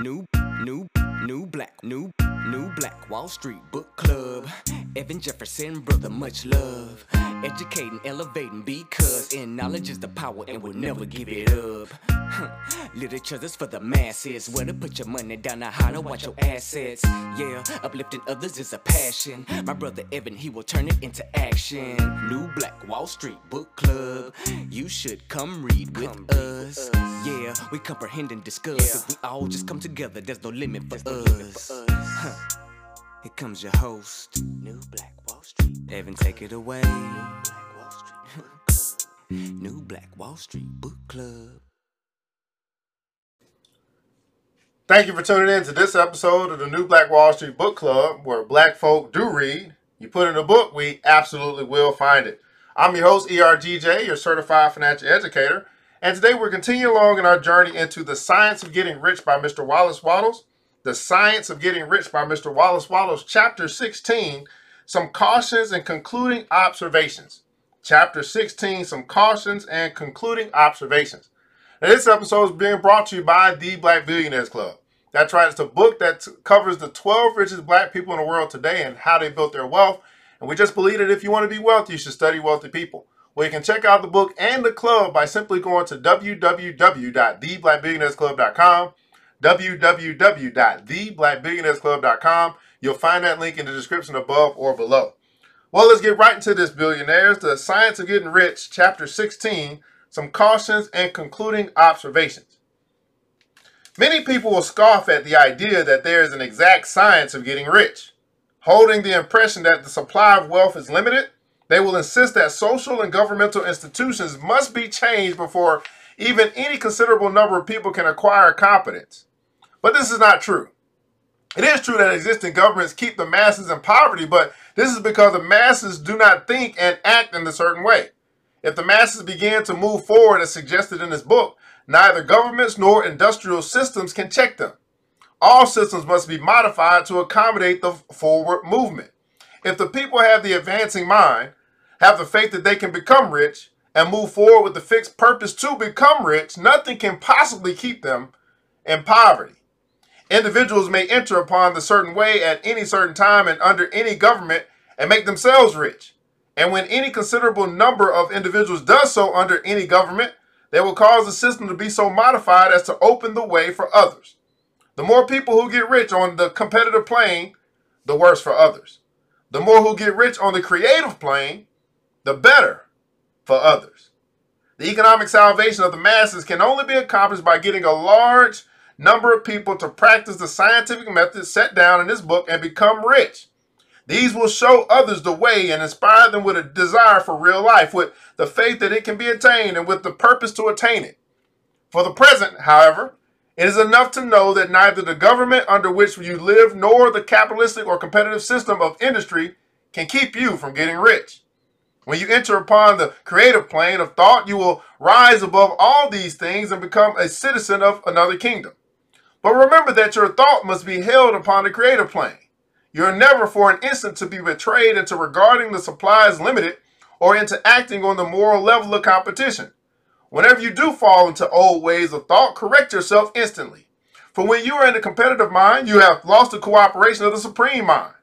New, new, new black, new, new black Wall Street book club. Evan Jefferson, brother, much love. Educating, elevating, because in knowledge is the power and we'll never give it up. Huh. Literature is for the masses. Where to put your money down, now how to watch your assets. Yeah, uplifting others is a passion. My brother Evan, he will turn it into action. New Black Wall Street Book Club. You should come read with us. Yeah, we comprehend and discuss. If we all just come together, there's no limit for us. Huh. Here comes your host, New Black Wall Street. Evan, take it away. New Black Wall Street Book Club. New Black Wall Street Book Club. Thank you for tuning in to this episode of the New Black Wall Street Book Club, where black folk do read. You put in a book, we absolutely will find it. I'm your host, ERGJ, your certified financial educator, and today we're continuing along in our journey into The Science of Getting Rich by Mr. Wallace Wattles. The Science of Getting Rich by Mr. Wallace Wattles, Chapter 16, Some Cautions and Concluding Observations. Chapter 16, Some Cautions and Concluding Observations. This episode is being brought to you by the Black Billionaires Club. That's right, it's a book that covers the 12 richest black people in the world today and how they built their wealth. And we just believe that if you want to be wealthy, you should study wealthy people. Well, you can check out the book and the club by simply going to www.theblackbillionairesclub.com. www.theblackbillionairesclub.com. You'll find that link in the description above or below. Well, let's get right into this, billionaires. The Science of Getting Rich, Chapter 16 Some Cautions and Concluding Observations. Many people will scoff at the idea that there is an exact science of getting rich. Holding the impression that the supply of wealth is limited, they will insist that social and governmental institutions must be changed before even any considerable number of people can acquire competence. But this is not true. It is true that existing governments keep the masses in poverty, but this is because the masses do not think and act in a certain way. If the masses begin to move forward as suggested in this book, neither governments nor industrial systems can check them. All systems must be modified to accommodate the forward movement. If the people have the advancing mind, have the faith that they can become rich, and move forward with the fixed purpose to become rich, nothing can possibly keep them in poverty. Individuals may enter upon the certain way at any certain time and under any government and make themselves rich. And when any considerable number of individuals does so under any government, they will cause the system to be so modified as to open the way for others. The more people who get rich on the competitive plane, the worse for others. The more who get rich on the creative plane, the better for others. The economic salvation of the masses can only be accomplished by getting a large number of people to practice the scientific methods set down in this book and become rich. These will show others the way and inspire them with a desire for real life, with the faith that it can be attained, and with the purpose to attain it. For the present, however, it is enough to know that neither the government under which you live nor the capitalistic or competitive system of industry can keep you from getting rich. When you enter upon the creative plane of thought, you will rise above all these things and become a citizen of another kingdom. But remember that your thought must be held upon the creative plane. You're never for an instant to be betrayed into regarding the supply as limited or into acting on the moral level of competition. Whenever you do fall into old ways of thought, correct yourself instantly. For when you are in the competitive mind, you have lost the cooperation of the supreme mind.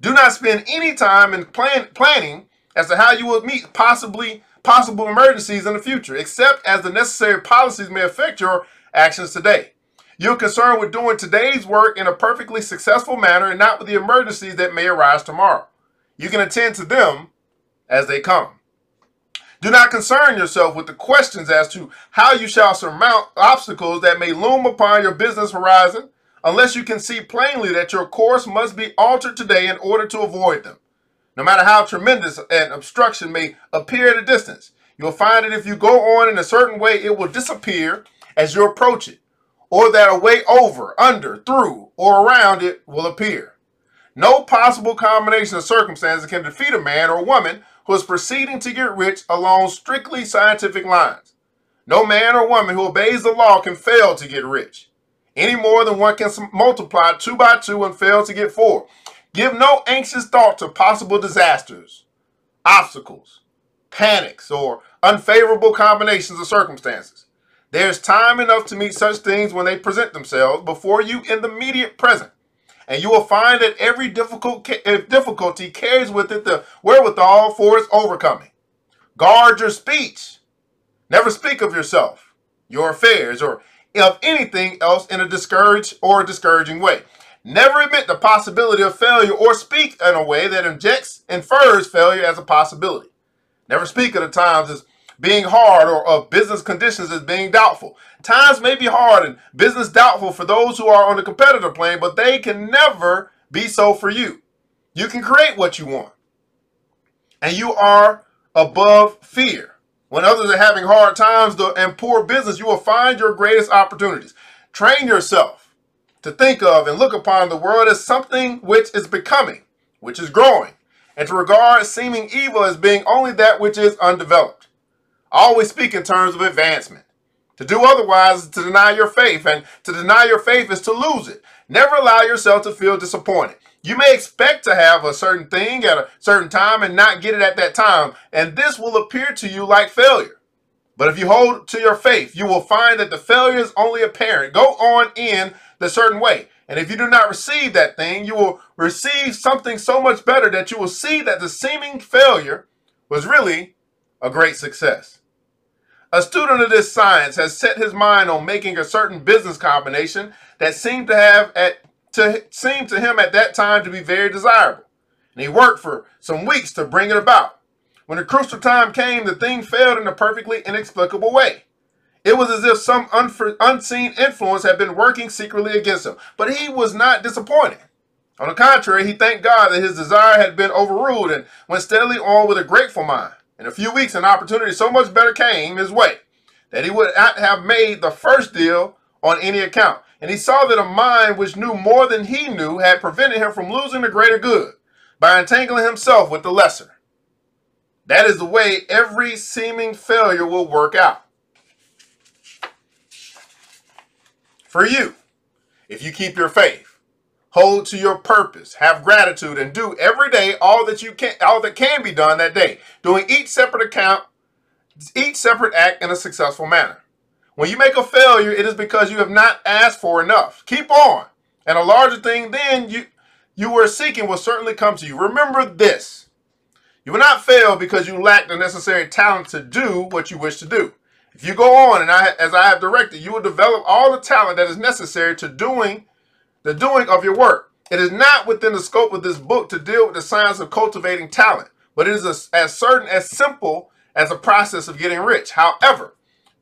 Do not spend any time in plan planning as to how you will meet possibly possible emergencies in the future, except as the necessary policies may affect your actions today. You're concerned with doing today's work in a perfectly successful manner and not with the emergencies that may arise tomorrow. You can attend to them as they come. Do not concern yourself with the questions as to how you shall surmount obstacles that may loom upon your business horizon unless you can see plainly that your course must be altered today in order to avoid them. No matter how tremendous an obstruction may appear at a distance, you'll find that if you go on in a certain way, it will disappear as you approach it or that a way over, under, through, or around it will appear. No possible combination of circumstances can defeat a man or woman who is proceeding to get rich along strictly scientific lines. No man or woman who obeys the law can fail to get rich, any more than one can multiply two by two and fail to get four. Give no anxious thought to possible disasters, obstacles, panics, or unfavorable combinations of circumstances. There's time enough to meet such things when they present themselves before you in the immediate present. And you will find that every difficult eh, difficulty carries with it the wherewithal for its overcoming. Guard your speech. Never speak of yourself, your affairs, or of anything else in a discouraged or discouraging way. Never admit the possibility of failure or speak in a way that injects, infers failure as a possibility. Never speak of the times as being hard or of business conditions as being doubtful. Times may be hard and business doubtful for those who are on the competitor plane, but they can never be so for you. You can create what you want. And you are above fear. When others are having hard times and poor business, you will find your greatest opportunities. Train yourself to think of and look upon the world as something which is becoming, which is growing, and to regard seeming evil as being only that which is undeveloped. Always speak in terms of advancement. To do otherwise is to deny your faith, and to deny your faith is to lose it. Never allow yourself to feel disappointed. You may expect to have a certain thing at a certain time and not get it at that time, and this will appear to you like failure. But if you hold to your faith, you will find that the failure is only apparent. Go on in the certain way. And if you do not receive that thing, you will receive something so much better that you will see that the seeming failure was really a great success. A student of this science has set his mind on making a certain business combination that seemed to have at to seem to him at that time to be very desirable. And he worked for some weeks to bring it about. When the crucial time came, the thing failed in a perfectly inexplicable way. It was as if some unseen influence had been working secretly against him. But he was not disappointed. On the contrary, he thanked God that his desire had been overruled and went steadily on with a grateful mind. In a few weeks, an opportunity so much better came his way that he would not have made the first deal on any account. And he saw that a mind which knew more than he knew had prevented him from losing the greater good by entangling himself with the lesser. That is the way every seeming failure will work out. For you, if you keep your faith, hold to your purpose, have gratitude, and do every day all that you can all that can be done that day, doing each separate account, each separate act in a successful manner. When you make a failure, it is because you have not asked for enough. Keep on. And a larger thing then you you were seeking will certainly come to you. Remember this. You will not fail because you lack the necessary talent to do what you wish to do. If you go on and I as I have directed, you will develop all the talent that is necessary to doing the doing of your work. It is not within the scope of this book to deal with the science of cultivating talent, but it is as, certain as simple as a process of getting rich. However,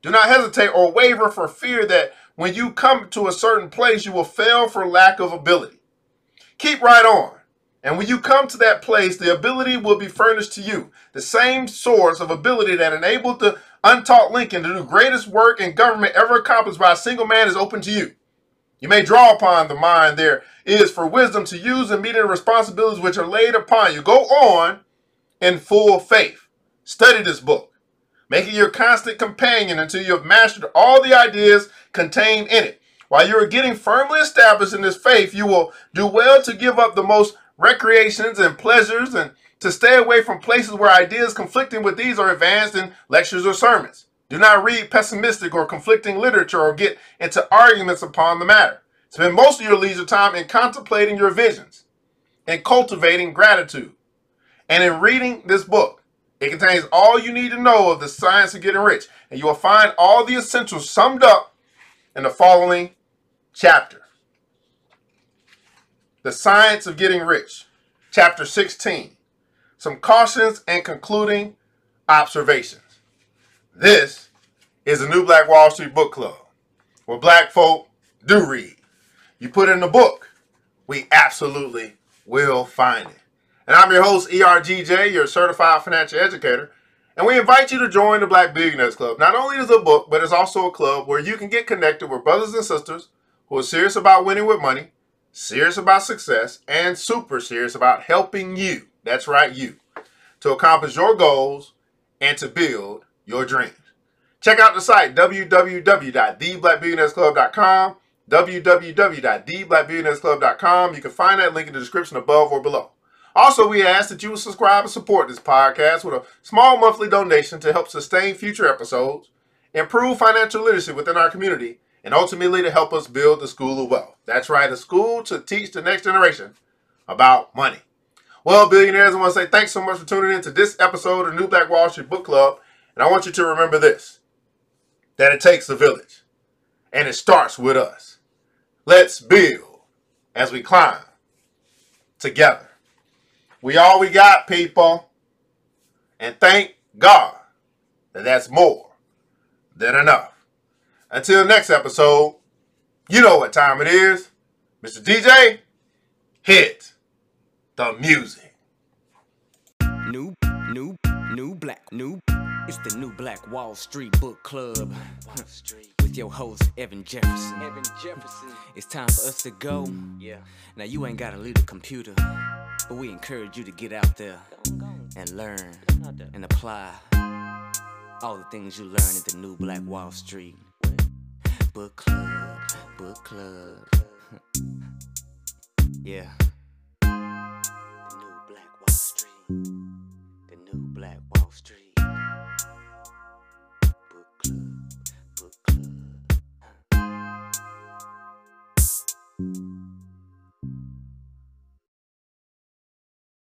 do not hesitate or waver for fear that when you come to a certain place, you will fail for lack of ability. Keep right on. And when you come to that place, the ability will be furnished to you. The same source of ability that enabled the untaught Lincoln to do the greatest work in government ever accomplished by a single man is open to you. You may draw upon the mind there is for wisdom to use and meet the responsibilities which are laid upon you. Go on in full faith. Study this book Make it your constant companion until you have mastered all the ideas contained in it. While you are getting firmly established in this faith, you will do well to give up the most recreations and pleasures and to stay away from places where ideas conflicting with these are advanced in lectures or sermons. Do not read pessimistic or conflicting literature or get into arguments upon the matter. Spend most of your leisure time in contemplating your visions, in cultivating gratitude, and in reading this book. It contains all you need to know of the science of getting rich, and you will find all the essentials summed up in the following chapter. The Science of Getting Rich, Chapter 16. Some cautions and concluding observations. This is the New Black Wall Street Book Club, where black folk do read. You put in the book, we absolutely will find it. And I'm your host, ERGJ, your certified financial educator. And we invite you to join the Black Billionaires Club. Not only is it a book, but it's also a club where you can get connected with brothers and sisters who are serious about winning with money, serious about success, and super serious about helping you, that's right, you, to accomplish your goals and to build your dreams. Check out the site www.theblackbillionairesclub.com, www.theblackbillionairesclub.com. You can find that link in the description above or below. Also, we ask that you will subscribe and support this podcast with a small monthly donation to help sustain future episodes. improve financial literacy within our community, and ultimately to help us build the school of wealth. That's right, a school to teach the next generation about money. Well, billionaires, I want to say thanks so much for tuning in to this episode of New Black Wall Street Book Club. And I want you to remember this that it takes a village, and it starts with us. Let's build as we climb together. We all we got, people. And thank God that that's more than enough. Until next episode, you know what time it is. Mr. DJ, hit the music. New, new, new black, new. It's the new Black Wall Street Book Club. With your host, Evan Jefferson. Evan Jefferson. It's time for us to go. Yeah. Now, you ain't gotta leave the computer, but we encourage you to get out there and learn and apply all the things you learn at the new Black Wall Street Book Club. Book Club. yeah. The new Black Wall Street.